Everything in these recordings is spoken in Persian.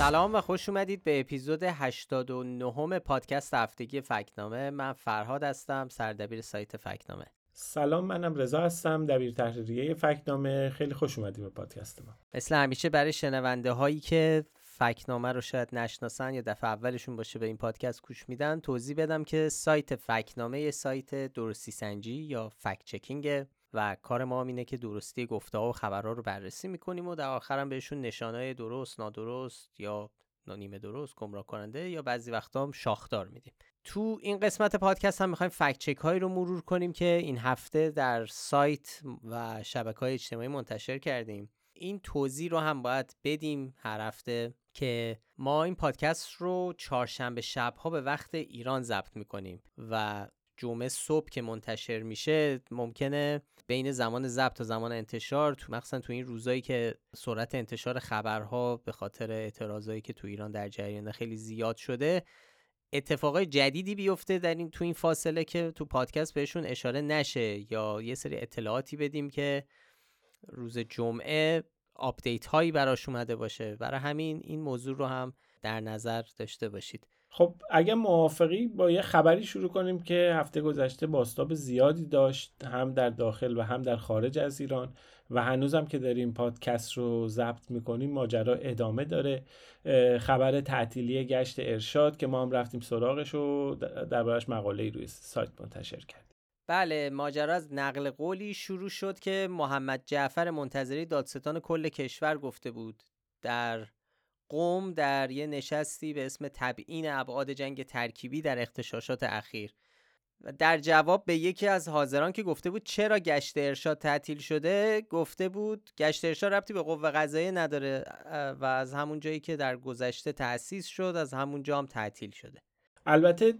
سلام و خوش اومدید به اپیزود 89 پادکست هفتگی فکنامه. من فرهاد هستم سردبیر سایت فکنامه. سلام منم رضا هستم دبیر تحریریه فکنامه. خیلی خوش اومدید به پادکست ما. مثل همیشه برای شنونده هایی که فکنامه رو شاید نشناسن یا دفعه اولشون باشه به این پادکست گوش میدن توضیح بدم که سایت فکنامه یه سایت درستی سنجی یا فکت چکینگ و کار ما اینه که درستی گفته ها و خبرها رو بررسی می‌کنیم و در آخرم بهشون نشانه درست نادرست یا نیمه درست گمراه کننده یا بعضی وقتا هم شاخدار میدیم. تو این قسمت پادکست هم می‌خوایم فکت چک هایی رو مرور کنیم که این هفته در سایت و شبکه های اجتماعی منتشر کردیم. این توضیح رو هم باید بدیم هر هفته که ما این پادکست رو چهارشنبه شبها به وقت ایران ضبط می‌کنیم و جمعه صبح که منتشر میشه ممکنه بین زمان ضبط تا زمان انتشار تو مخصوصا تو این روزایی که سرعت انتشار خبرها به خاطر اعتراضایی که تو ایران در جریان خیلی زیاد شده اتفاقای جدیدی بیفته در این تو این فاصله که تو پادکست بهشون اشاره نشه یا یه سری اطلاعاتی بدیم که روز جمعه update هایی براش اومده باشه. برای همین این موضوع رو هم در نظر داشته باشید. خب اگه موافقی با یه خبری شروع کنیم که هفته گذشته بازتاب زیادی داشت هم در داخل و هم در خارج از ایران و هنوزم که داریم پادکست رو ضبط می‌کنیم ماجرا ادامه داره. خبر تعطیلی گشت ارشاد که ما هم رفتیم سراغش و دربارش مقاله روی سایت منتشر کردیم. بله ماجرا از نقل قولی شروع شد که محمد جعفر منتظری دادستان کل کشور گفته بود. در قوم در یه نشستی به اسم تبعین ابعاد جنگ ترکیبی در اختشاشات اخیر. و در جواب به یکی از حاضران که گفته بود چرا گشت ارشاد تعطیل شده گفته بود گشت ارشاد ربطی به قوه قضاییه نداره و از همون جایی که در گذشته تأسیس شد از همون جا هم تعطیل شده. البته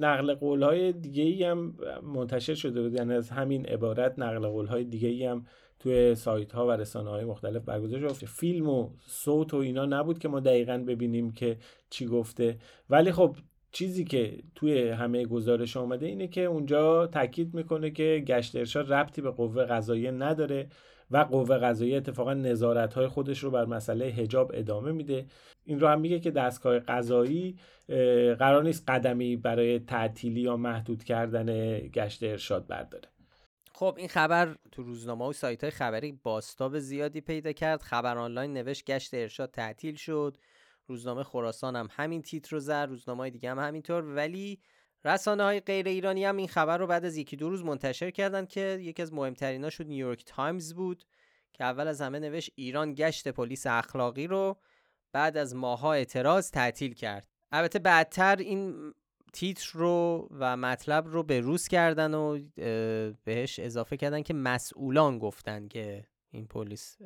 نقل قول های دیگه ای هم منتشر شده بود. یعنی از همین عبارت نقل قول های دیگه ای هم توی سایت ها و رسانه های مختلف برگزار شد. فیلم و صوت و اینا نبود که ما دقیقا ببینیم که چی گفته. ولی خب چیزی که توی همه گزارش آمده اینه که اونجا تاکید می‌کنه که گشت ارشاد ربطی به قوه قضاییه نداره و قوه قضاییه اتفاقا نظارت های خودش رو بر مسئله حجاب ادامه میده. این رو هم میگه که دستگاه قضایی قرار نیست قدمی برای تعطیلی یا محدود کردن گشت ارشاد برداره. خب این خبر تو روزنامه و سایت های خبری بازتاب زیادی پیدا کرد. خبر آنلاین نوشت گشت ارشاد تعطیل شد. روزنامه خراسان هم همین تیتر رو زد روزنامه های دیگه هم همینطور. ولی رسانه های غیر ایرانی هم این خبر رو بعد از یکی دو روز منتشر کردن که یکی از مهمتریناشون نیویورک تایمز بود که اول از همه نوشت ایران گشت پلیس اخلاقی رو بعد از ماه‌ها اعتراض تعطیل کرد. البته بعدتر این تیتر رو و مطلب رو به روز کردن و بهش اضافه کردن که مسئولان گفتن که این پلیس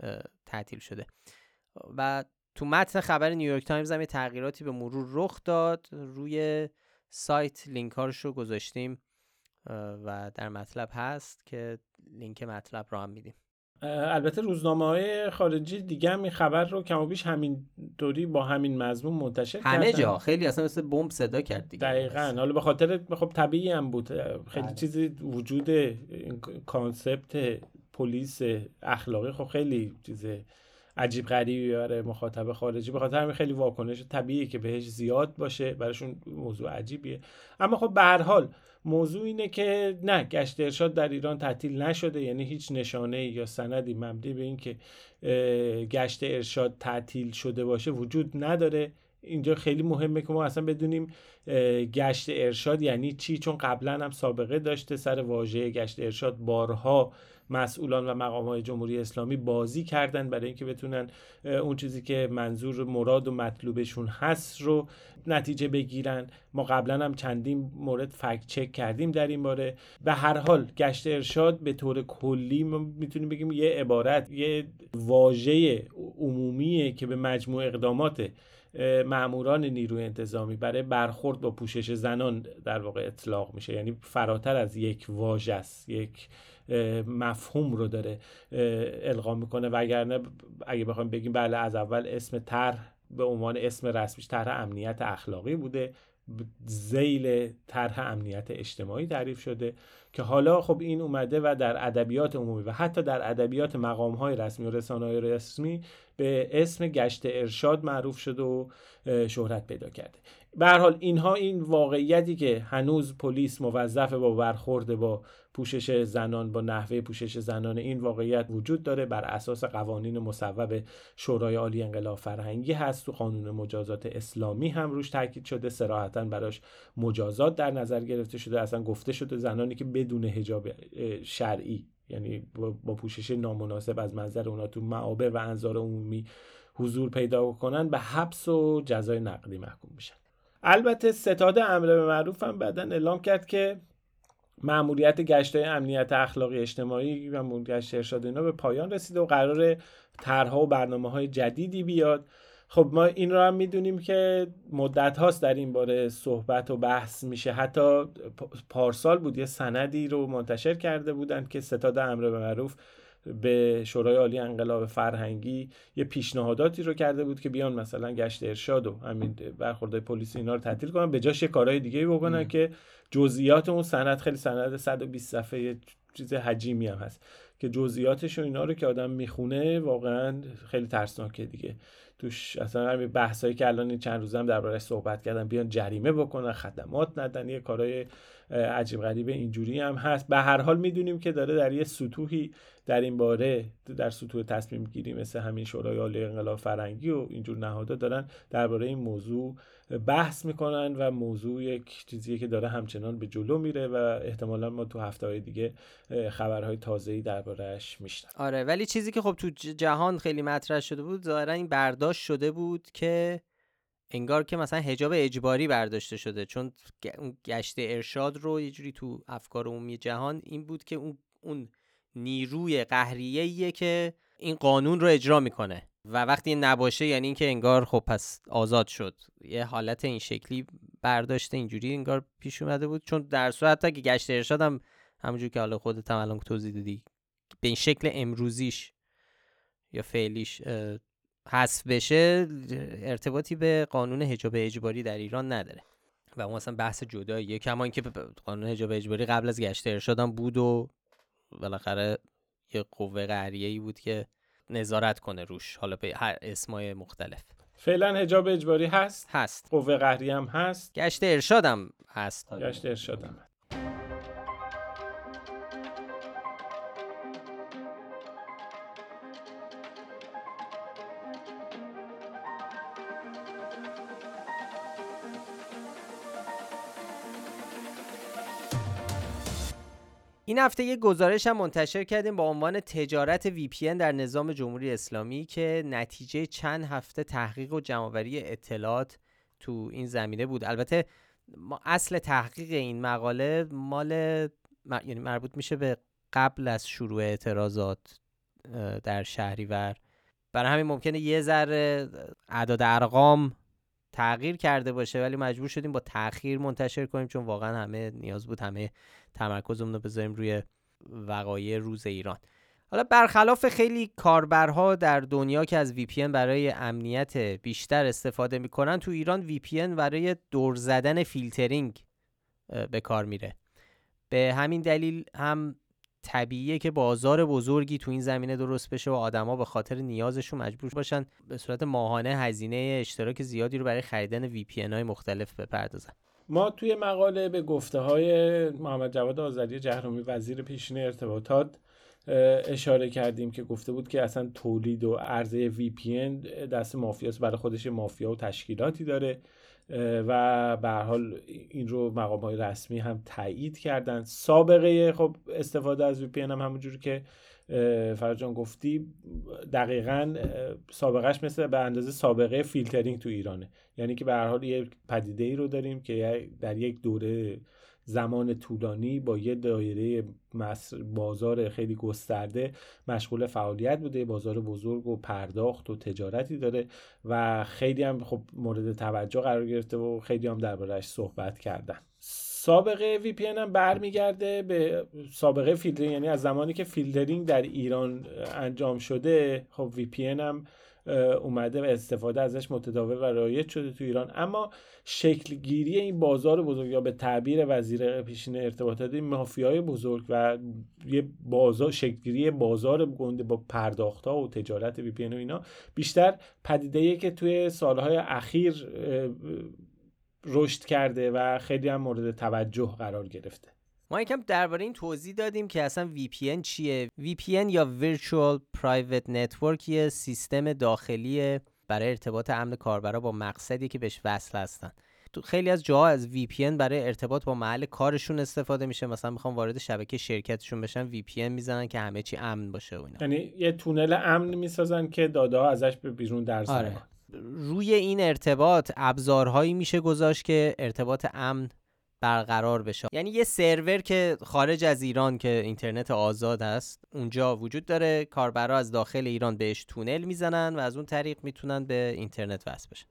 تعطیل شده. و تو متن خبر نیویورک تایمز هم تغییراتی به مرور رخ داد. روی سایت لینک رو گذاشتیم و در مطلب هست که لینک مطلب رو هم میدیم. البته روزنامه های خارجی دیگه هم این خبر رو کم و بیش همین طوری با همین مضمون منتشر همه جا. خیلی اصلا مثل بمب صدا کرد دیگه. دقیقا. حالا به خاطر خب طبیعی هم بود. خیلی بله. چیزی وجود concept پلیس اخلاقی خب خیلی چیز عجیب غریبی برای مخاطب خارجی. به خاطر همین خیلی واکنش طبیعی که بهش زیاد باشه. براشون موضوع عجیبیه. اما خب به هر حال موضوع اینه که نه گشت ارشاد در ایران تعطیل نشده. یعنی هیچ نشانه یا سندی مبنی به اینکه گشت ارشاد تعطیل شده باشه وجود نداره. اینجا خیلی مهمه که ما اصلا بدونیم گشت ارشاد یعنی چی؟ چون قبلا هم سابقه داشته سر واژه گشت ارشاد بارها مسئولان و مقام های جمهوری اسلامی بازی کردن برای اینکه بتونن اون چیزی که منظور مراد و مطلوبشون هست رو نتیجه بگیرن. ما قبلا هم چندین مورد فکت چک کردیم در این باره. به هر حال گشت ارشاد به طور کلی ما می‌تونیم بگیم یه عبارت یه واژه عمومیه که به مجموع اقدامات معموران نیروی انتظامی برای برخورد با پوشش زنان در واقع اطلاق میشه. یعنی فراتر از یک واژه است یک مفهوم رو داره القا می‌کنه. وگرنه اگه بخوایم بگیم بله از اول اسم طرح به عنوان اسم رسمیش طرح امنیت اخلاقی بوده. زیل طرح امنیت اجتماعی تعریف شده که حالا خب این اومده و در ادبیات عمومی و حتی در ادبیات مقام های رسمی و رسانه های رسمی به اسم گشت ارشاد معروف شده و شهرت پیدا کرده. به حال اینها این واقعیتی که هنوز پلیس موظف با برخورد با پوشش زنان با نحوه پوشش زنان این واقعیت وجود داره بر اساس قوانین مصوب شورای عالی انقلاب فرهنگی هست تو قانون مجازات اسلامی هم روش تاکید شده سراحتا براش مجازات در نظر گرفته شده اصلا گفته شده زنانی که بدون حجاب شرعی یعنی با پوشش نامناسب از منظر اونا تو معابر و انظار عمومی حضور پیدا کنن به حبس و جزای نقدی محکوم میشن البته ستاد امر به معروف هم بعدا اعلام کرد که مأموریت گشت امنیت اخلاقی اجتماعی و گشت ارشاد اینا به پایان رسیده و قرار طرحها و برنامه های جدیدی بیاد. خب ما این رو هم می‌دونیم که مدت هاست در این باره صحبت و بحث میشه. حتی پارسال بود یه سندی رو منتشر کرده بودند که ستاد امر به معروف به شورای عالی انقلاب فرهنگی یه پیشنهاداتی رو کرده بود که بیان مثلا گشت ارشاد و همین برخورد پلیس اینا رو تعطیل کنن. به جاش یه کارهای دیگه بکنن که جزئیات اون سند خیلی سند 120 صفحه چیز حجیمی هم هست که جزئیاتش و اینا رو که آدم می‌خونه واقعا خیلی ترسناکه دیگه. توش اصلا همین بحثایی که الان این چند روزم هم دربارش صحبت کردم بیان جریمه بکنن خدمات ندن یه کارهای عجیب غریب اینجوری هم هست. به هر حال می‌دونیم که داره در یه سطوحی در این باره در سطوح تصمیم گیری مثل همین شورای عالی انقلاب فرنگی و اینجور نهادها دارن درباره این موضوع بحث می‌کنن و موضوع یک چیزیه که داره همچنان به جلو میره و احتمالا ما تو هفته های دیگه خبرهای تازه‌ای دربارهش میشنم آره ولی چیزی که خب تو جهان خیلی مطرح شده بود ظاهرا این برداشت شده بود که انگار که مثلا حجاب اجباری برداشته شده. چون گشت ارشاد رو یه جوری تو افکار عمومی جهان این بود که اون نیروی قهریه‌ایه که این قانون رو اجرا می‌کنه. و وقتی نباشه یعنی اینکه انگار خب پس آزاد شد. یه حالت این شکلی برداشته اینجوری انگار پیش اومده بود. چون در صورت که گشت ارشاد هم همونجور که حالا خودت هم الان توضیح دادی به این شکل امروزیش یا فعلیش حذف بشه ارتباطی به قانون حجاب اجباری در ایران نداره. و اون اصلا بحث جداییه. کما اینکه قانون حجاب اجباری قبل از گشت ارشاد هم بود و بالاخره یه قوه قهریه ای بود که نظارت کنه روش حالا به هر اسمای مختلف. فعلا حجاب اجباری هست؟ هست. قوه قهری هم هست؟ گشت ارشادم هست. گشت ارشادم. این هفته یک گزارش هم منتشر کردیم با عنوان تجارت VPN در نظام جمهوری اسلامی که نتیجه چند هفته تحقیق و جمعآوری اطلاعات تو این زمینه بود. البته ما اصل تحقیق این مقاله مال یعنی مربوط میشه به قبل از شروع اعتراضات در شهریور. برای همین ممکنه یه ذره اعداد ارقام تغییر کرده باشه ولی مجبور شدیم با تاخیر منتشر کنیم چون واقعا همه نیاز بود همه تمرکزمون رو بذاریم روی وقایع روز ایران. حالا برخلاف خیلی کاربرها در دنیا که از VPN برای امنیت بیشتر استفاده می‌کنن تو ایران VPN برای دور زدن فیلترینگ به کار میره. به همین دلیل هم طبیعیه که بازار بزرگی تو این زمینه درست بشه و آدما به خاطر نیازشون مجبور باشن به صورت ماهانه هزینه اشتراک زیادی رو برای خریدن VPN های مختلف بپردازن. ما توی مقاله به گفته های محمد جواد آذری جهرومی وزیر پیشین ارتباطات اشاره کردیم که گفته بود که اصلا تولید و عرضه VPN دست مافیاست برای خودش مافیا و تشکیلاتی داره. و به حال این رو مقام های رسمی هم تایید کردن. سابقه خب استفاده از VPN هم همونجوری که فرجان گفتی دقیقا سابقهش مثل به اندازه سابقه فیلترینگ تو ایرانه. یعنی که به هر حال یه پدیده ای رو داریم که در یک دوره زمان طولانی با یه دایره بازار خیلی گسترده مشغول فعالیت بوده. بازار بزرگ و پرداخت و تجارتی داره و خیلی هم خب مورد توجه قرار گرفته و خیلی هم دربارهش صحبت کردن. سابقه VPN هم برمیگرده به سابقه فیلترینگ یعنی از زمانی که فیلترینگ در ایران انجام شده خب VPN هم اومده و استفاده ازش متداول و رایج شده تو ایران. اما شکلگیری این بازار بزرگ یا به تعبیر وزیر پیشین ارتباطات مافیای بزرگ و یه بازار شکلگیری بازار گنده با پرداخت ها و تجارت VPN و اینا بیشتر پدیده که توی سالهای اخیر رشد کرده و خیلی هم مورد توجه قرار گرفته. ما یکم درباره این توضیح دادیم که اصلا VPN چیه. VPN یا Virtual Private Network یه سیستم داخلی برای ارتباط امن کاربرا با مقصدی که بهش وصل هستن. تو خیلی از جاها از VPN برای ارتباط با محل کارشون استفاده میشه. مثلا می‌خوام وارد شبکه شرکتشون بشن VPN می‌زنن که همه چی امن باشه و یعنی یه تونل امن می‌سازن که داده ها ازش به بیرون در آره. روی این ارتباط ابزارهایی میشه گذاشت که ارتباط امن برقرار بشه. یعنی یه سرور که خارج از ایران که اینترنت آزاد هست اونجا وجود داره. کاربرا از داخل ایران بهش تونل می‌زنن و از اون طریق می‌تونن به اینترنت وصل بشن.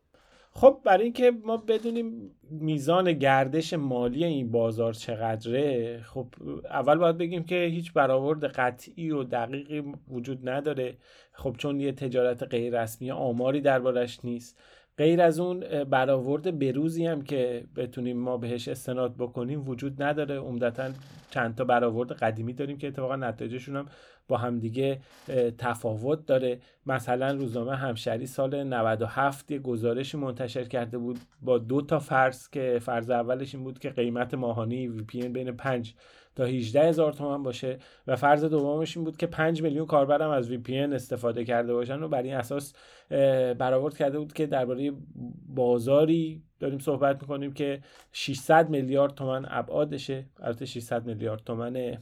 خب برای اینکه ما بدونیم میزان گردش مالی این بازار چقدره خب اول باید بگیم که هیچ برآورد قطعی و دقیقی وجود نداره. خب چون یه تجارت غیر رسمی آماری دربارش نیست. غیر از اون برآورد بروزی هم که بتونیم ما بهش استناد بکنیم وجود نداره. عمدتا چند تا برآورد قدیمی داریم که اتفاقا نتایجشون هم با همدیگه تفاوت داره. مثلا روزنامه همشری سال 97 یه گزارشی منتشر کرده بود با دو تا فرض که فرض اولش این بود که قیمت ماهانی وی پی بین 5 تا 18 هزار تومن باشه و فرض دومش این بود که 5 میلیون کاربرم از وی پی استفاده کرده باشن و بر این اساس برآورد کرده بود که درباره بازاری داریم صحبت می‌کنیم که 600 میلیارد تومن ابعادشه. البته 600 میلیارد تومن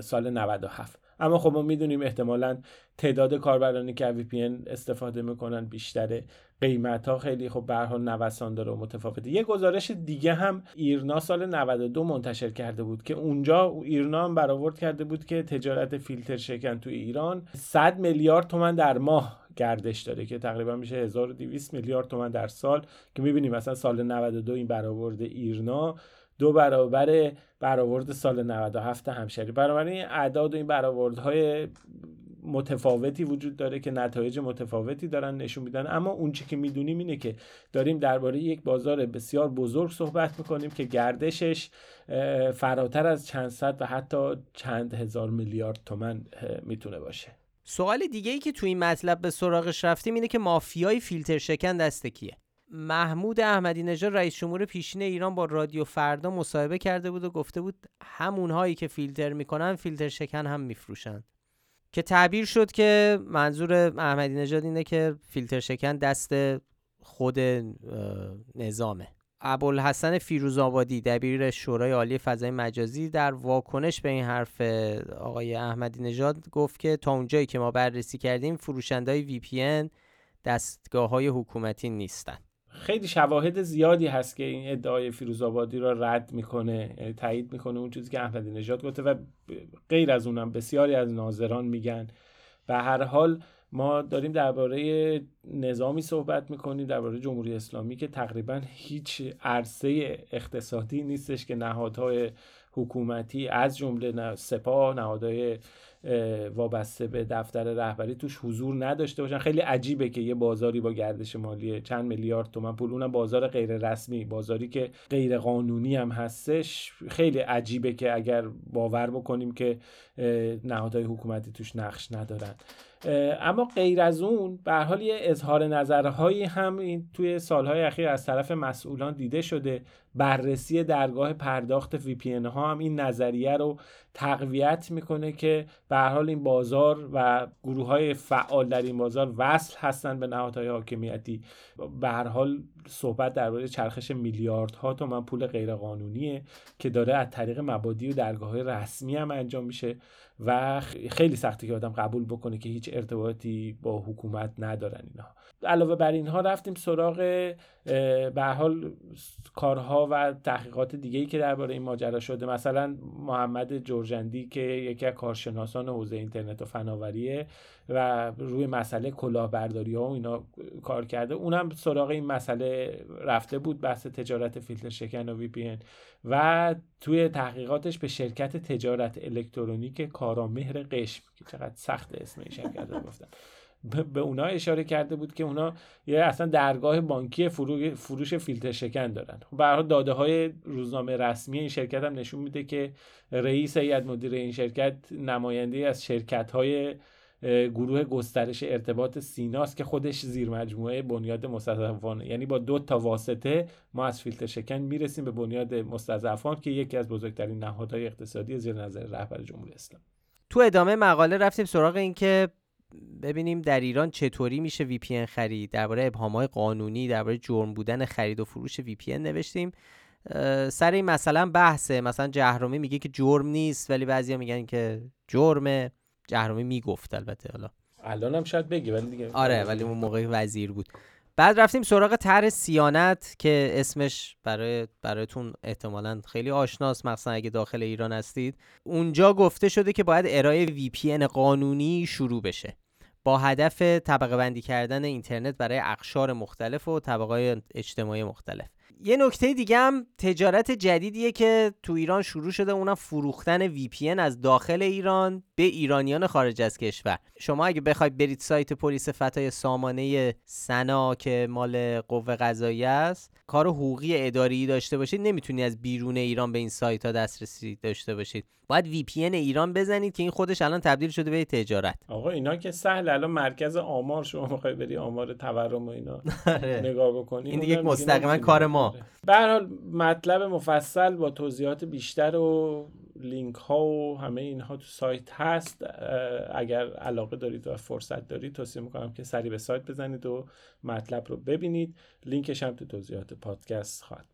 سال 97 اما خب ما می‌دونیم احتمالا تعداد کاربرانی که وی استفاده می‌کنن بیشتره. قیمت ها خیلی خب به حال نوسان داره و متفاوته. یه گزارش دیگه هم ایرنا سال 92 منتشر کرده بود که اونجا ایرنا هم برآورد کرده بود که تجارت فیلتر شکن تو ایران 100 میلیارد تومن در ماه گردش داره که تقریبا میشه 1200 میلیارد تومن در سال. که می‌بینیم مثلا سال 92 این برآورد ایرنا دو برابر برآورد سال 97 همشری این اعداد و این برآوردهای متفاوتی وجود داره که نتایج متفاوتی دارن نشون میدن. اما اون چی که می‌دونیم اینه که داریم درباره یک بازار بسیار بزرگ صحبت می‌کنیم که گردشش فراتر از چند صد و حتی چند هزار میلیارد تومن می‌تونه باشه. سوال دیگه ای که تو این مطلب به سراغش رفتیم اینه که مافیای فیلتر شکن دست کیه؟ محمود احمدی نژاد رئیس جمهور پیشین ایران با رادیو فردا مصاحبه کرده بود و گفته بود همونهایی که فیلتر می‌کنن فیلتر شکن هم میفروشن. که تعبیر شد که منظور احمدی نژاد اینه که فیلتر شکن دست خود نظامه. ابوالحسن فیروزآبادی دبیر شورای عالی فضای مجازی در واکنش به این حرف آقای احمدی نژاد گفت که تا اونجایی که ما بررسی کردیم فروشنده‌های VPN دستگاه های حکومتی نیستن. خیلی شواهد زیادی هست که این ادعای فیروزآبادی را رد می‌کنه یعنی تایید می‌کنه اون چیزی که احمدی نژاد گفته و غیر از اونم بسیاری از ناظران میگن. و هر حال ما داریم درباره نظامی صحبت می‌کنیم درباره جمهوری اسلامی که تقریبا هیچ عرصه اقتصادی نیستش که نهادهای حکومتی از جمله سپاه نهادهای وابسته به دفتر رهبری توش حضور نداشته باشن. خیلی عجیبه که یه بازاری با گردش مالی چند میلیارد تومن پول اونم بازار غیر رسمی بازاری که غیر قانونی هم هستش. خیلی عجیبه که اگر باور بکنیم که نهادهای حکومتی توش نقش ندارن. اما غیر از اون به حال یه اظهار نظرهایی هم این توی سالهای اخیر از طرف مسئولان دیده شده. بررسی درگاه پرداخت وی ها هم این نظریه رو تقویت می‌کنه که به حال این بازار و گروه های فعال در این بازار وصل هستن به نهادهای حاکمیتی. به هر حال صحبت درباره چرخش میلیاردها تومن پول غیرقانونیه که داره از طریق مبادی و درگاه رسمی هم انجام میشه. و خیلی سختی که آدم قبول بکنه که هیچ ارتباطی با حکومت ندارن اینها علاوه بر اینها رفتیم سراغ به حال کارها و تحقیقات دیگه ای که درباره این ماجرا شده. مثلا محمد جورجندی که یکی از کارشناسان حوزه اینترنت و فناوریه و روی مسئله کلاهبرداری ها و اینا کار کرده. اونم سراغ این مسئله رفته بود بحث تجارت فیلتر شکن و وی پی و توی تحقیقاتش به شرکت تجارت الکترونیک کارامهر قشم که چقدر سخت اسم این شرکت رو گفتم. به اونا اشاره کرده بود که اونا یه اصلا درگاه بانکی فروش فیلتر شکن دارن. خب به داده های روزنامه رسمی این شرکت هم نشون میده که رئیس هیئت مدیره این شرکت نماینده از شرکت های گروه گسترش ارتباط سیناست که خودش زیر مجموعه بنیاد مستضعفانه. یعنی با دو تا واسطه ما از فیلتر شکن می‌رسیم به بنیاد مستضعفان که یکی از بزرگترین نهادهای اقتصادی زیر نظر رهبر جمهوری اسلامی. تو ادامه مقاله رفتیم سراغ این که ببینیم در ایران چطوری میشه وی پی خرید. درباره ابهامهای قانونی درباره جرم بودن خرید و فروش وی پی نوشتیم. سر این مثلا بحثه. مثلا جهرومی میگه که جرم نیست ولی بعضیا میگن که جرمه. جهرومی می‌گفت البته حالا. الان هم شاید بگی ولی دیگه آره ولی اون موقع وزیر بود. بعد رفتیم سراغ طرح سیانت که اسمش برای برایتون احتمالا خیلی آشناست مثلا اگه داخل ایران هستید. اونجا گفته شده که باید ارائه VPN قانونی شروع بشه. با هدف طبقه بندی کردن اینترنت برای اقشار مختلف و طبقه اجتماعی مختلف. یه نکته دیگه هم تجارت جدیدیه که تو ایران شروع شده اونم فروختن VPN از داخل ایران به ایرانیان خارج از کشور. شما اگه بخواید برید سایت پلیس فتا یا سامانه ثنا که مال قوه قضایی است کار حقوقی اداری داشته باشید. نمی‌تونی از بیرون ایران به این سایت ها دسترسی داشته باشید. باید VPN ایران بزنید که این خودش الان تبدیل شده به تجارت. آقا اینا که سهل. الان مرکز آمار شما می‌خوای بری آمار تورم و اینا آره. نگاه بکنی این دیگه مستقیما کار ما. به حال مطلب مفصل با توضیحات بیشتر و لینک ها و همه اینها تو سایت هست. اگر علاقه دارید و فرصت دارید توصیه می‌کنم که سری به سایت بزنید و مطلب رو ببینید. لینکش هم تو توضیحات پادکست خواهد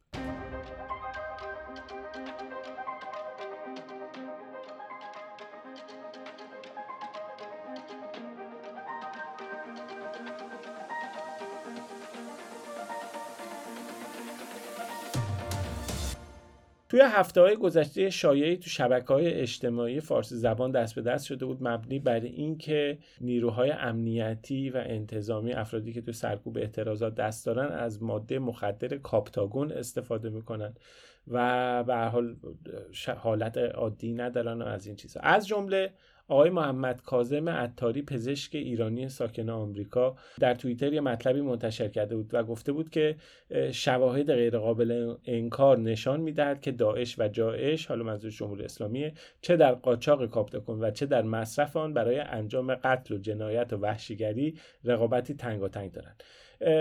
توی هفته های گذشته شایعی تو شبکه های اجتماعی فارسی زبان دست به دست شده بود مبنی بر اینکه نیروهای امنیتی و انتظامی افرادی که تو سرکوب اعتراضات دست دارن از ماده مخدر کاپتاگون استفاده می‌کنن و به حال حالت عادی ندارن و از این چیزها از جمله آقای محمد کاظم عطاری پزشک ایرانی ساکن آمریکا در توییتر یه مطلبی منتشر کرده بود و گفته بود که شواهد غیرقابل انکار نشان می‌دهد که داعش و جاعش حالا منظور جمهوری اسلامی چه در قاچاق کاپتاکون و چه در مصرف آن برای انجام قتل و جنایت و وحشیگری رقابتی تنگاتنگ دارند.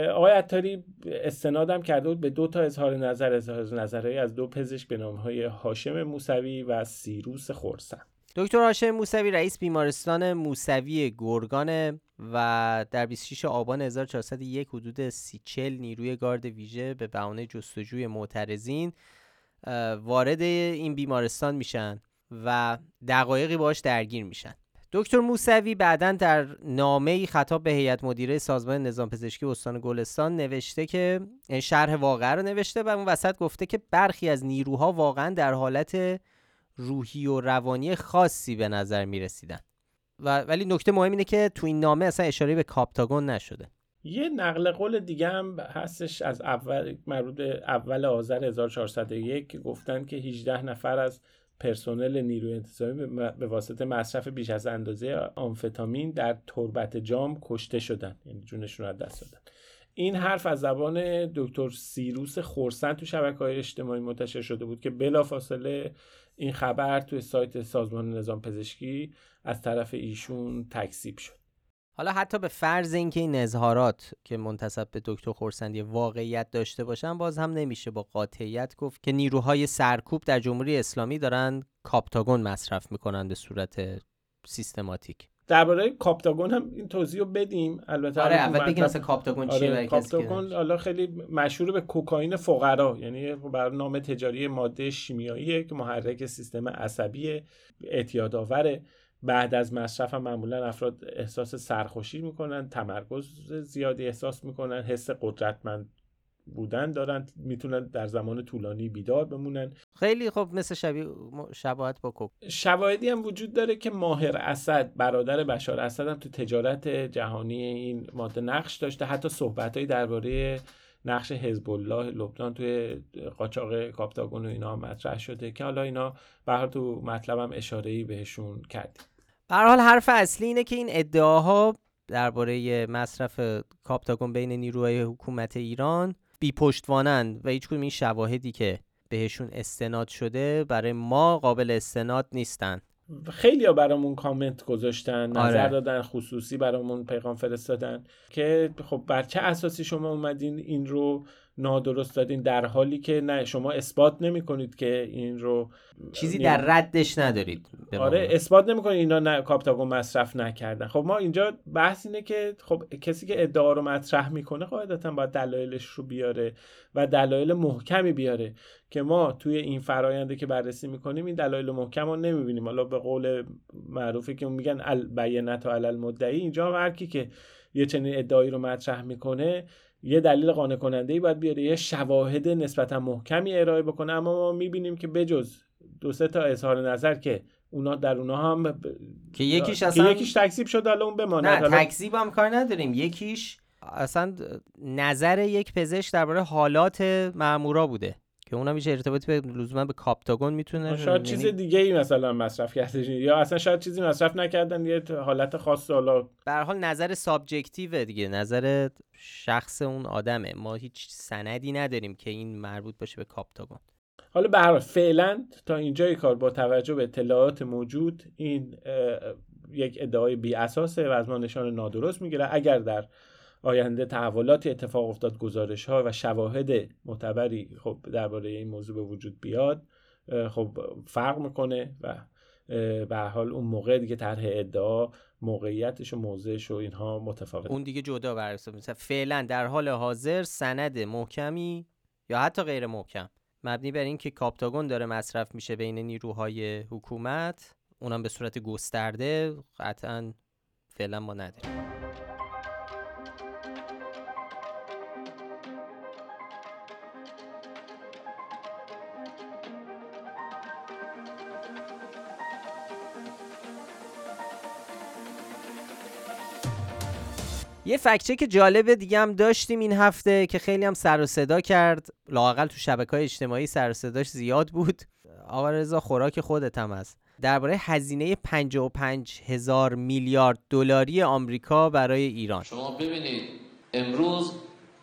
آقای عطاری استنادم کرده بود به دو تا اظهار نظر اظهار نظرهایی از دو پزشک به نامهای هاشم موسوی و سیروس خورسن دکتر هاشم موسوی رئیس بیمارستان موسوی گرگان و در 26 آبان 1401 حدود 30 نیروی گارد ویژه به بهانه جستجوی معترضین وارد این بیمارستان میشن و دقایقی باش درگیر میشن. دکتر موسوی بعدا در نامه خطاب به هیئت مدیره سازمان نظام پزشکی استان گلستان نوشته که شرح واقعه رو نوشته و اون وسط گفته که برخی از نیروها واقعا در حالت روحی و روانی خاصی به نظر می رسیدن و ولی نکته مهم اینه که تو این نامه اصلا اشاره به کاپتاگون نشده. یه نقل قول دیگه هم هستش از اول مربوط اول آذر 1401 که گفتن که 18 نفر از پرسنل نیروی انتظامی به واسطه مصرف بیش از اندازه آمفتامین در تربت جام کشته شدن. یعنی جونشون رو دست دادن. این حرف از زبان دکتر سیروس خورسن تو شبکه های اجتماعی منتشر شده بود که بلافاصله این خبر توی سایت سازمان نظام پزشکی از طرف ایشون تکسیب شد. حالا حتی به فرض اینکه این اظهارات که منتصب به دکتر خورسندی واقعیت داشته باشن باز هم نمیشه با قاطعیت گفت که نیروهای سرکوب در جمهوری اسلامی دارن کاپتاگون مصرف می‌کنن به صورت سیستماتیک. درباره کاپتاگون هم این توضیح رو بدیم. البته آره اول بگیم مثلا کاپتاگون چیه آره کاپتاگون حالا خیلی مشهور به کوکائین فقرا یعنی بر نام تجاری ماده شیمیاییه که محرک سیستم عصبی اعتیادآوره. بعد از مصرف هم معمولا افراد احساس سرخوشی می‌کنن تمرکز زیادی احساس می‌کنن حس قدرتمند بودن دارن می‌تونن در زمان طولانی بیدار بمونن. خیلی خب مثل شبیه شباهت با کوک. شواهدی هم وجود داره که ماهر اسد برادر بشار اسد هم تو تجارت جهانی این ماده نقش داشته. حتی صحبتهایی درباره نقش حزب الله لبنان توی قاچاق کاپتاگون و اینا مطرح شده که حالا اینا به تو مطلبم اشاره ای بهشون کردیم. به حال حرف اصلی اینه که این ادعاها درباره مصرف کاپتاگون بین نیروهای حکومت ایران بی پشتوانند و هیچ این شواهدی که بهشون استناد شده برای ما قابل استناد نیستن خیلی ها برامون کامنت گذاشتن نظر آره. دادن خصوصی برامون پیغام فرستادن که خب بر چه اساسی شما اومدین این رو نادرست دادین در حالی که نه شما اثبات نمی کنید که این رو چیزی در ردش ندارید آره اثبات نمی کنید اینا نه کاپتاگون مصرف نکردن. خب ما اینجا بحث اینه که خب کسی که ادعا رو مطرح می‌کنه قاعدتا باید دلایلش رو بیاره و دلایل محکمی بیاره که ما توی این فراینده که بررسی می‌کنیم این دلایل محکم رو نمی‌بینیم. حالا به قول معروفی که میگن البینت و علل مدعی اینجا هر کی که یه چنین ادعایی رو مطرح می‌کنه یه دلیل قانع کننده ای باید بیاره یه شواهد نسبتا محکمی ارائه بکنه. اما ما می‌بینیم که بجز دو سه تا اظهار نظر که اونا در اونا هم که یکیش اصلا یکیش تکذیب شد حالا اون بماند نه تکذیب هم کار نداریم. یکیش اصلا نظر یک پزشک درباره حالات مامورا بوده. که اونم هیچ ارتباطی به لزوما به کاپتاگون می‌تونه شاید چیز یعنی دیگه ای مثلا مصرف کرده یا اصلا شاید چیزی مصرف نکردن یه حالت خاص حالا به حال نظر subjective دیگه. نظر شخص اون آدمه. ما هیچ سندی نداریم که این مربوط باشه به کاپتاگون. حالا به هر فعلا تا اینجای کار با توجه به اطلاعات موجود این یک ادعای بی اساسه و از ما نشان نادرست می‌گیره. اگر در آینده تحولاتی اتفاق افتاد گزارش ها و شواهد معتبری خب درباره این موضوع به وجود بیاد خب فرق می‌کنه و به حال اون موقع دیگه طرح ادعا موقعیتش و موضعش و اینها متفاوت اون دیگه جدا برسه مثلا فعلا در حال حاضر سند محکمی یا حتی غیر محکم. مبنی بر اینکه کاپتاگون داره مصرف میشه بین نیروهای حکومت اونم به صورت گسترده قطعا فعلا ما نداریم. یه فکچه که جالب دیگه هم داشتیم این هفته که خیلی هم سر و صدا کرد. لاقل تو شبکه های اجتماعی سر و صداش زیاد بود. آقا رضا خوراک خودت هم هست. درباره هزینه 55 هزار میلیارد دلاری آمریکا برای ایران. شما ببینید امروز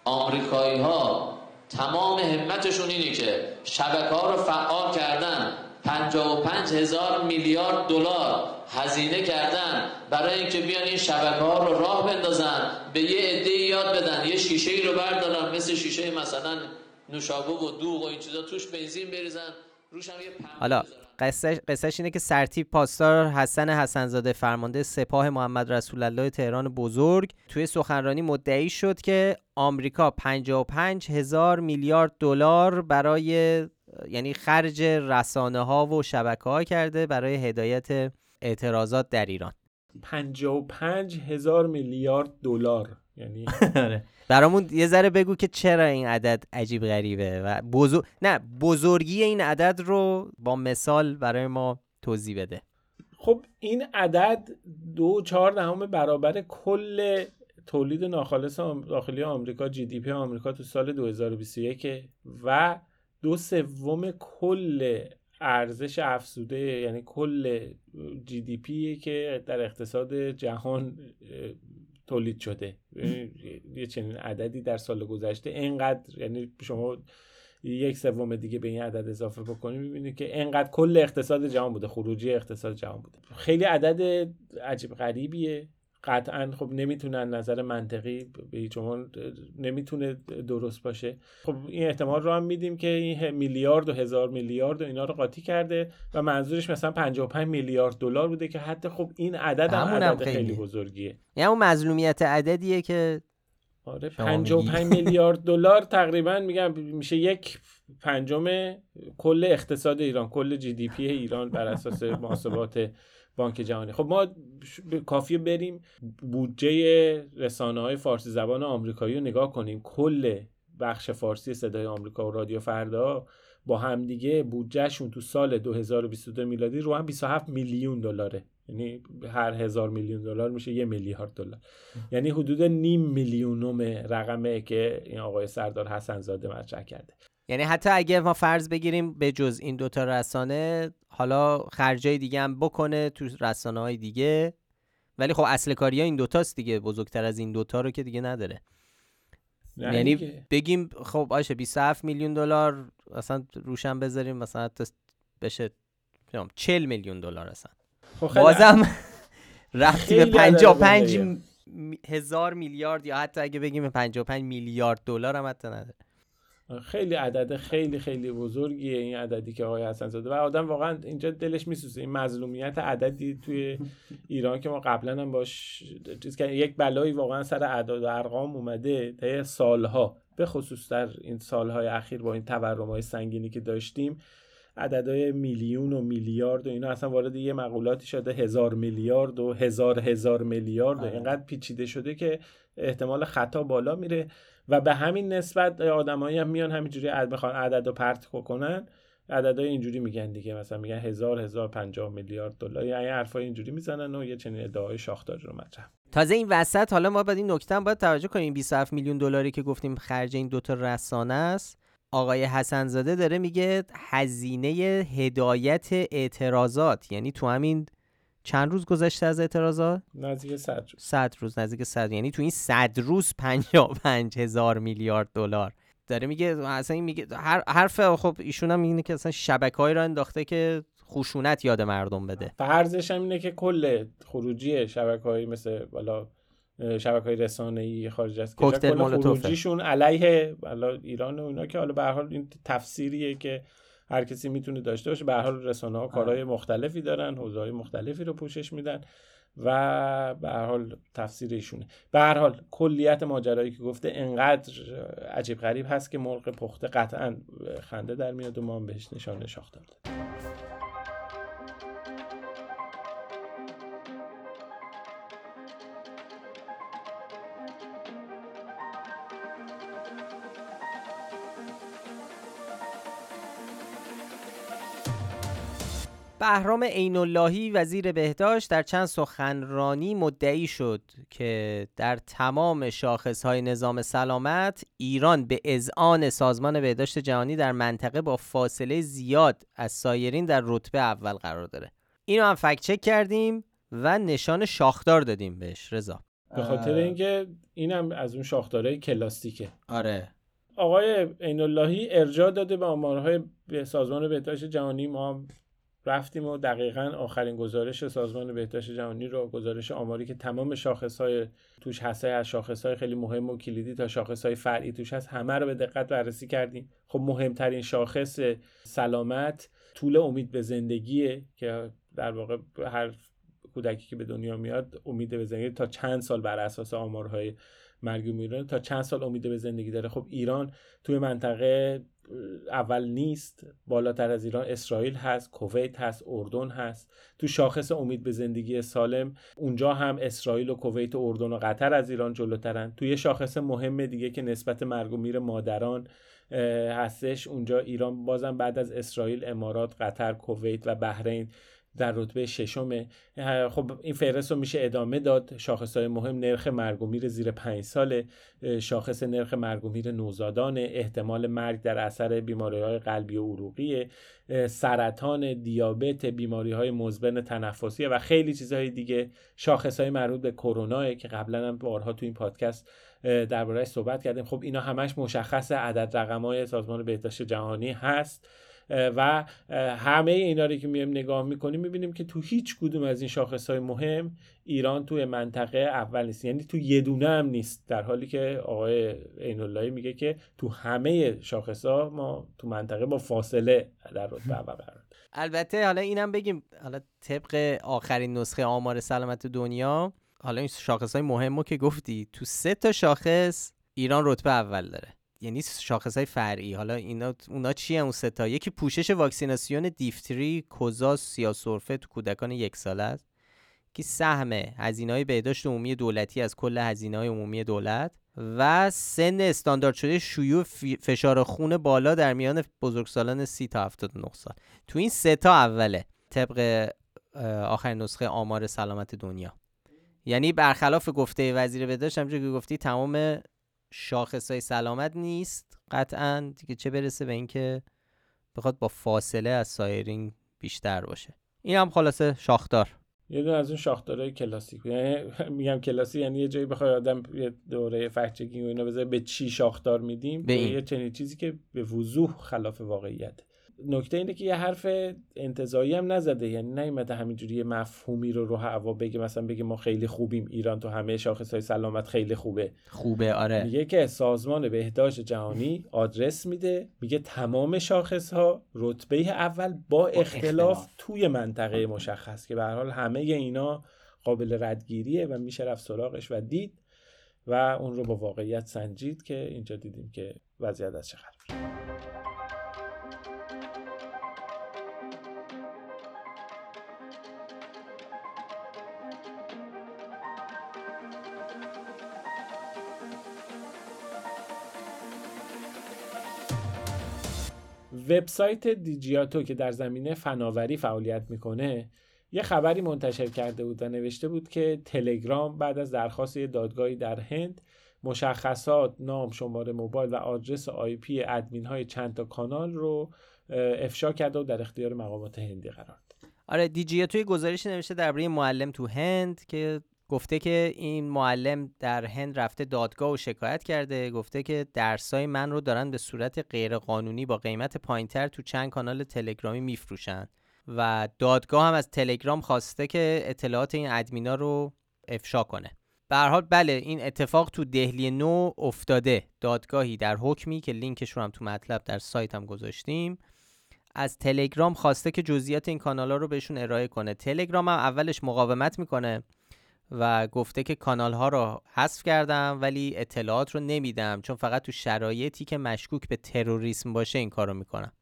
آمریکایی ها تمام همتشون اینه که شبکه ها رو فعال کردن. 55 هزار میلیارد دلار هزینه کردن برای اینکه بیان این شبکه ها رو راه بندازن به یه عده یاد بدن یه شیشه ای رو بردارن مثل شیشه مثلا نوشابه و دوغ و این چیزا توش بنزین بریزن روش هم یه حالا قصهش, قصهش اینه که سرتیب پاسدار حسن حسنزاده فرمانده سپاه محمد رسول الله تهران بزرگ توی سخنرانی مدعی شد که آمریکا 55 هزار میلیارد دلار برای یعنی خرج رسانه ها و شبکه ها کرده برای هدایت اعتراضات در ایران. 55 هزار میلیارد دلار. یعنی آره. برامون یه ذره بگو که چرا این عدد عجیب غریبه و بزرگ نه بزرگی این عدد رو با مثال برای ما توضیح بده. خب این عدد دو چهار دهم برابر کل تولید ناخالص داخلی آمریکا جی دی پی آمریکا تو سال 2021 و دو سوم کل ارزش افزوده یعنی کل جی دی پی که در اقتصاد جهان تولید شده. یه چنین عددی در سال گذشته اینقدر یعنی شما یک سوم دیگه به این عدد اضافه بکنیم می‌بینید که اینقدر کل اقتصاد جهان بوده خروجی اقتصاد جهان بوده. خیلی عدد عجیب غریبیه. قطعا خب نمی‌تونن نظر منطقی به هیچ نمی‌تونه درست باشه. خب این احتمال رو هم میدیم که این میلیارد و هزار میلیارد و اینا رو قاطی کرده و منظورش مثلا 55 میلیارد دلار بوده که حتی خب این عدد هم عدد خیلی, بزرگیه. یعنی اون مظلومیت عددیه که آره 55 میلیارد دلار تقریبا میگم میشه یک پنجم کل اقتصاد ایران کل جی دی پی ایران بر اساس محاسبات بانک جهانی. خب ما کافیه بریم بودجه رسانه های فارسی زبان آمریکایی رو نگاه کنیم. کل بخش فارسی صدای آمریکا و رادیو فردا با همدیگه بودجهشون تو سال 2022 میلادی رو هم 27 میلیون دلاره. یعنی هر هزار میلیون دلار میشه یه میلیارد دلار. یعنی حدود نیم میلیونوم رقمه که این آقای سردار حسن زاده مطرح کرده. یعنی حتی اگه ما فرض بگیریم به جز این دوتا رسانه حالا خرجای دیگه هم بکنه تو رسانه های دیگه. ولی خب اصل کاری ها این دوتاست دیگه بزرگتر از این دوتا رو که دیگه نداره. یعنی بگیم خب آشه 27 میلیون دلار اصلا روشن بذاریم مثلا بشه 40 میلیون دلار اصلا. خب بازم رفتی به 55 هزار میلیارد یا حتی اگه بگیم 55 میلیارد دلار هم حتی نداره. خیلی عدد خیلی خیلی بزرگیه این عددی که آقای حسن زاده. و آدم واقعا اینجا دلش میسوزه. این مظلومیت عددی توی ایران که ما قبلا هم باش چیز که یک بلایی واقعا سر اعداد و ارقام اومده تا سالها. به خصوص در این سالهای اخیر با این تورم های سنگینی که داشتیم عددهای میلیون و میلیارد و اینا اصلا وارد یه مقولاتی شده هزار میلیارد و هزار هزار میلیارد و آره. اینقدر پیچیده شده که احتمال خطا بالا میره. و به همین نسبت آدمایی هم میان همینجوری عدد می‌خوان عدد رو پرت کنن عددهای اینجوری میگن دیگه مثلا میگن هزار هزار پنجاه میلیارد دلار. یعنی حرفای اینجوری می‌زنن و یه چنین ادعای شاخدار رو مطرح. تازه این وسط حالا ما باید این نکته هم باید توجه کنیم. 27 میلیون دلاری که گفتیم خرج این دوتا رسانه است. آقای حسنزاده داره میگه هزینه هدایت اعتراضات یعنی تو همین چند روز گذشته از اعتراضات؟ نزدیک 100 روز. 100 روز نزدیک 100 یعنی تو این 100 روز 55 هزار میلیارد دلار. داره میگه اصلا این میگه هر حرف خب ایشون هم اینه که اصلا شبکه‌ای را انداخته که خشونت یاد مردم بده. فرضش هم اینه که کل خروجی شبکه‌ای مثل والا شبکه های رسانه ای خارج از کشور خروجیشون علیه ایران و اینا که حالا به حال این تفسیریه که هر کسی می‌تونه داشته باشه. به حال رسانه ها کارهای مختلفی دارن حوزه های مختلفی رو پوشش میدن و به هر حال تفسیر ایشونه. به هر حال کلیت ماجرایی که گفته انقدر عجیب غریب هست که مرغ پخته قطعا خنده در میاد و ما هم بهش نشانه شاخ بهرام عین اللهی وزیر بهداشت در چند سخنرانی مدعی شد که در تمام شاخصهای نظام سلامت ایران به اذعان سازمان بهداشت جهانی در منطقه با فاصله زیاد از سایرین در رتبه اول قرار داره. اینو هم فکت چک کردیم و نشان شاخدار دادیم بهش. رضا. به خاطر اینکه اینم از اون شاخدارهای کلاستیکه آره. آقای عین اللهی ارجاع داده به آمارهای سازمان بهداشت جهانی ما رفتیم و دقیقا آخرین گزارش سازمان بهداشت جهانی رو گزارش آماری که تمام های توش هسته از های خیلی مهم و کلیدی تا های فرعی توش هست همه رو به دقت بررسی کردیم. خب مهمترین شاخص سلامت طول امید به زندگیه که در واقع هر کودکی که به دنیا میاد امید به زندگی تا چند سال بر اساس آمارهای مرگ و میران تا چند سال امید به زندگی داره. خب ایران توی منطقه اول نیست. بالاتر از ایران اسرائیل هست کویت هست اردن هست. تو شاخص امید به زندگی سالم اونجا هم اسرائیل و کویت و اردن و قطر از ایران جلوترن. توی شاخص مهم دیگه که نسبت مرگ و میر مادران هستش اونجا ایران بازم بعد از اسرائیل امارات قطر کویت و بحرین در رتبه ششم. خب این فهرست رو میشه ادامه داد. شاخص های مهم نرخ مرگ زیر پنج ساله. شاخص نرخ مرگ نوزادان احتمال مرگ در اثر بیماری های قلبی و عروقی سرطان دیابت بیماری های مزمن تنفسی و خیلی چیزهای دیگه. شاخص های مربوط به کرونا که قبلا هم بارها تو این پادکست دربارهش صحبت کردیم. خب اینا همش مشخص عدد رقم های سازمان بهداشت جهانی هست. و همه اینا رو که میایم نگاه می‌کنیم می‌بینیم که تو هیچ کدوم از این شاخص های مهم ایران توی منطقه اول نیست. یعنی تو یه دونه هم نیست. در حالی که آقای عین اللهی میگه که تو همه شاخص ها ما تو منطقه با فاصله در رتبه اول قرار البته حالا اینم بگیم حالا طبق آخرین نسخه آمار سلامت دنیا حالا این شاخص های مهمو که گفتی تو سه تا شاخص ایران رتبه اول داره. یعنی شاخص های فرعی. حالا اینا اونا چیه اون ستا یکی پوشش واکسیناسیون دیفتری کوزاس یا سرفه تو کودکان یک ساله است. که سهم هزینه های بهداشت عمومی دولتی از کل هزینه های عمومی دولت. و سن استاندارد شده شیوع فشار خون بالا در میان بزرگسالان 30 تا 79 سال. تو این سه تا اوله طبق آخرین نسخه آمار سلامت دنیا. یعنی برخلاف گفته وزیر بهداشت همونجوری که گفتی تمام شاخص های سلامت نیست قطعا. دیگه چه برسه به اینکه بخواد با فاصله از سایرین بیشتر باشه. این هم خلاصه شاخدار. یه دونه از اون شاخدارهای کلاسیک. یعنی میگم کلاسی یعنی یه جایی بخوای آدم یه دوره فکت و اینا بذاره به چی شاخدار میدیم؟ به یه چنین چیزی که به وضوح خلاف واقعیت. نکته اینه که یه حرف انتظایی هم نزده یعنی نیومده همینجوری یه مفهومی رو رو هوا بگه مثلا بگه ما خیلی خوبیم ایران تو همه شاخص های سلامت خیلی خوبه. خوبه آره. میگه که سازمان بهداشت جهانی آدرس میده میگه تمام شاخص ها رتبه اول با اختلاف, توی منطقه مشخص که به هر حال همه اینا قابل ردگیریه و میشه رفت سراغش و دید و اون رو با واقعیت سنجید که اینجا دیدیم که وضعیت از چه وبسایت دیجیاتو که در زمینه فناوری فعالیت می‌کنه یه خبری منتشر کرده بود و نوشته بود که تلگرام بعد از درخواست دادگاهی در هند مشخصات نام شماره موبایل و آدرس آی پی ادمین های چند تا کانال رو افشا کرده و در اختیار مقامات هندی قرار داد. آره دیجیاتوی گزارش نوشته درباره معلم تو هند که گفته که این معلم در هند رفته دادگاه و شکایت کرده گفته که درسای من رو دارن به صورت غیرقانونی با قیمت پایینتر تو چند کانال تلگرامی میفروشن و دادگاه هم از تلگرام خواسته که اطلاعات این ادمینا رو افشا کنه. به حال بله این اتفاق تو دهلی نو افتاده. دادگاهی در حکمی که لینکش رو هم تو مطلب در سایت هم گذاشتیم. از تلگرام خواسته که جزئیات این کانال ها رو بهشون ارائه کنه. تلگرام هم اولش مقاومت می‌کنه. و گفته که کانال ها رو حذف کردم ولی اطلاعات رو نمیدم چون فقط تو شرایطی که مشکوک به تروریسم باشه این کارو می‌کنم.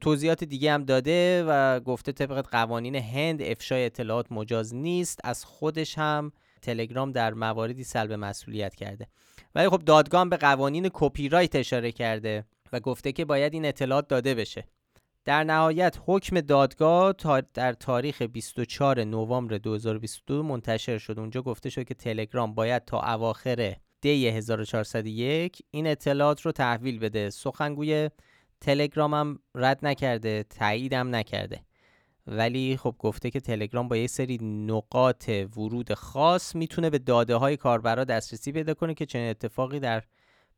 توضیحات دیگه هم داده و گفته طبق قوانین هند افشای اطلاعات مجاز نیست از خودش هم تلگرام در مواردی سلب مسئولیت کرده. ولی خب دادگاه به قوانین کپی رایت اشاره کرده و گفته که باید این اطلاعات داده بشه. در نهایت حکم دادگاه در تاریخ 24 نوامبر 2022 منتشر شد. اونجا گفته شد که تلگرام باید تا اواخر دی 1401 این اطلاعات رو تحویل بده. سخنگوی تلگرام هم رد نکرده تاییدم نکرده. ولی خب گفته که تلگرام با یه سری نقاط ورود خاص می‌تونه به داده های کاربرا دسترسی پیدا کنه که چنین اتفاقی در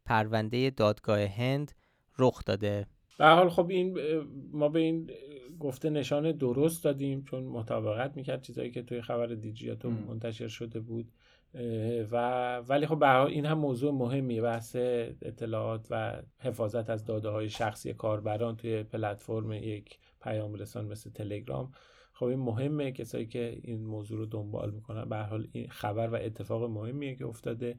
پرونده دادگاه هند رخ داده. به حال خب این ما به این گفته نشان درست دادیم چون مطابقت می‌کرد چیزایی که توی خبر دیجیاتو منتشر شده بود و ولی خب به این هم موضوع مهمیه بحث اطلاعات و حفاظت از داده های شخصی کاربران توی پلتفرم یک پیام رسان مثل تلگرام. خب این مهمه کسایی که این موضوع رو دنبال می‌کنن به حال این خبر و اتفاق مهمیه که افتاده.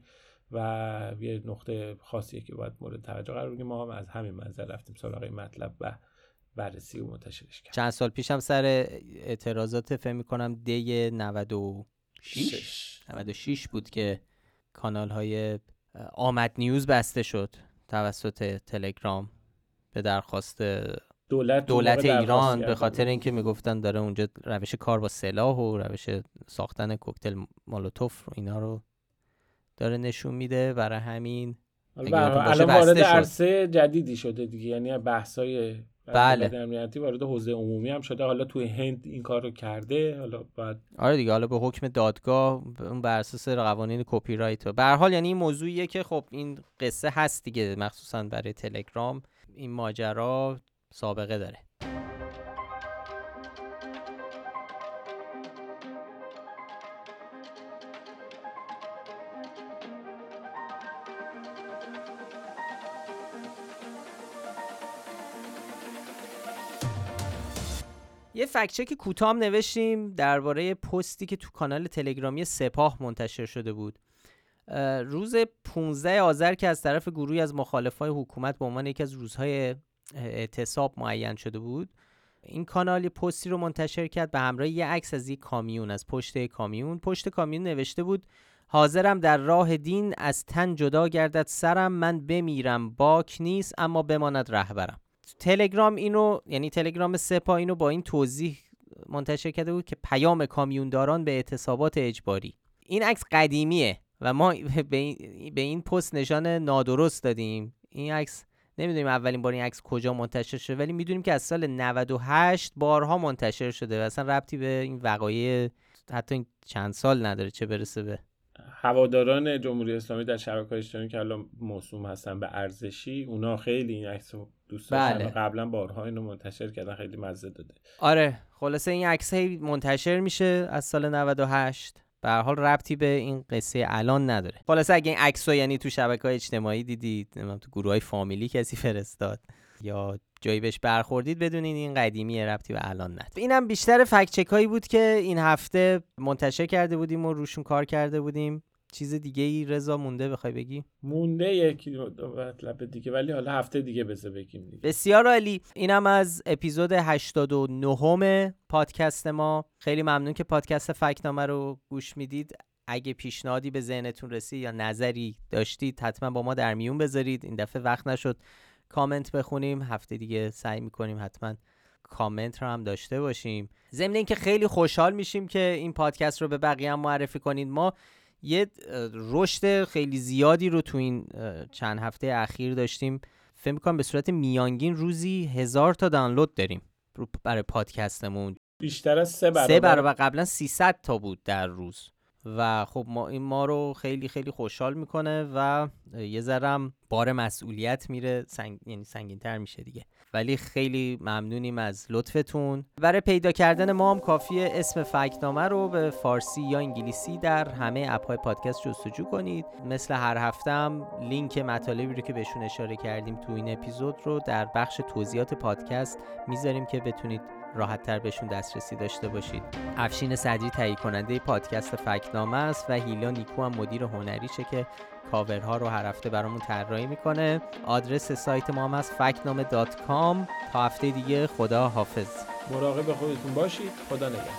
و یه نقطه خاصیه که باید مورد توجه قرار بگیریم. ما هم از همین منظر رفتیم سراغ مطلب و بررسی و منتشرش کردیم. چند سال پیشم سر اعتراضات فهم می‌کنم دی 96 96 بود که کانال های آمد نیوز بسته شد توسط تلگرام به درخواست دولت, دولت ایران به خاطر اینکه می‌گفتن داره اونجا روش کار با سلاح و روش ساختن کوکتل مولوتوف اینا رو داره نشون میده برای همین. الان وارد عرصه جدیدی شده دیگه. یعنی بحثای بله. امنیتی وارد حوزه عمومی هم شده. حالا توی هند این کار رو کرده. حالا بعد آره دیگه حالا به حکم دادگاه اون بر اساس قوانین کپی رایت به هر حال یعنی این موضوعیه که خب این قصه هست دیگه مخصوصا برای تلگرام این ماجرا سابقه داره. فکچک کوتاه نوشتیم درباره پستی که تو کانال تلگرامی سپاه منتشر شده بود. روز 15 آذر که از طرف گروهی از مخالفای حکومت به عنوان یکی از روزهای اعتصاب معین شده بود این کانال یه پستی رو منتشر کرد به همراه یه عکس از یک کامیون از پشت کامیون. پشت کامیون نوشته بود حاضرم در راه دین از تن جدا گردد سرم من بمیرم باک نیست اما بماند رهبرم. تلگرام اینو یعنی تلگرام سپا اینو با این توضیح منتشر کرده بود که پیام کامیونداران به اعتصابات اجباری. این عکس قدیمیه و ما به این, به این پست نشان نادرست دادیم. این عکس نمی‌دونیم اولین بار این عکس کجا منتشر شده ولی می‌دونیم که از سال 98 بارها منتشر شده و اصلا ربطی به این وقایع حتی این چند سال نداره چه برسه به هواداران جمهوری اسلامی در شبکه اجتماعی که الان موسوم هستن به ارزشی اونا خیلی این عکس رو دوست بله. قبلا بارها اینو منتشر کردن خیلی مزه داده. آره خلاصه این عکس منتشر میشه از سال 98 به حال ربطی به این قصه الان نداره. خلاصه اگه این عکس یعنی تو شبکه های اجتماعی دیدید نمی‌دونم تو گروه های فامیلی کسی فرستاد. یا جایی بهش برخوردید بدونین این قدیمی ربطی به الان نداره. اینم بیشتر فکت چک هایی بود که این هفته منتشر کرده بودیم و روشون کار کرده بودیم. چیز دیگه ای رضا مونده بخوای بگی؟ مونده یکی دو مطلب دیگه ولی حالا هفته دیگه بذار بگیم دیگه. بسیار عالی. اینم از اپیزود 89 پادکست ما. خیلی ممنون که پادکست فکنامه رو گوش می‌دید. اگه پیشنهادی به ذهنتون رسید یا نظری داشتید حتما با ما در میون بذارید. این دفعه وقت نشد. کامنت بخونیم. هفته دیگه سعی می‌کنیم حتما کامنت رو هم داشته باشیم. ضمن اینکه خیلی خوشحال میشیم که این پادکست رو به بقیه هم معرفی کنید. ما یه رشد خیلی زیادی رو تو این چند هفته اخیر داشتیم. فکر می‌کنم به صورت میانگین روزی هزار تا دانلود داریم برای پادکستمون. بیشتر از سه برابر. سه برابر. قبلا 300 تا بود در روز. و خب ما این ما رو خیلی خیلی خوشحال می‌کنه و یه ذرم بار مسئولیت میره سنگ... یعنی سنگین تر میشه دیگه. ولی خیلی ممنونیم از لطفتون. برای پیدا کردن ما هم کافیه اسم فکنامه رو به فارسی یا انگلیسی در همه اپهای پادکست جستجو کنید. مثل هر هفته هم لینک مطالبی رو که بهشون اشاره کردیم تو این اپیزود رو در بخش توضیحات پادکست می‌ذاریم که بتونید راحت تر بهشون دسترسی داشته باشید. افشین صدری تهیه کننده پادکست فکنامه است و هیلا نیکو هم مدیر هنریشه که کاورها رو هر هفته برامون طراحی می‌کنه. آدرس سایت ما هم از فکنامه تا هفته دیگه خدا حافظ مراقب خودتون باشید. خدا نگهدار.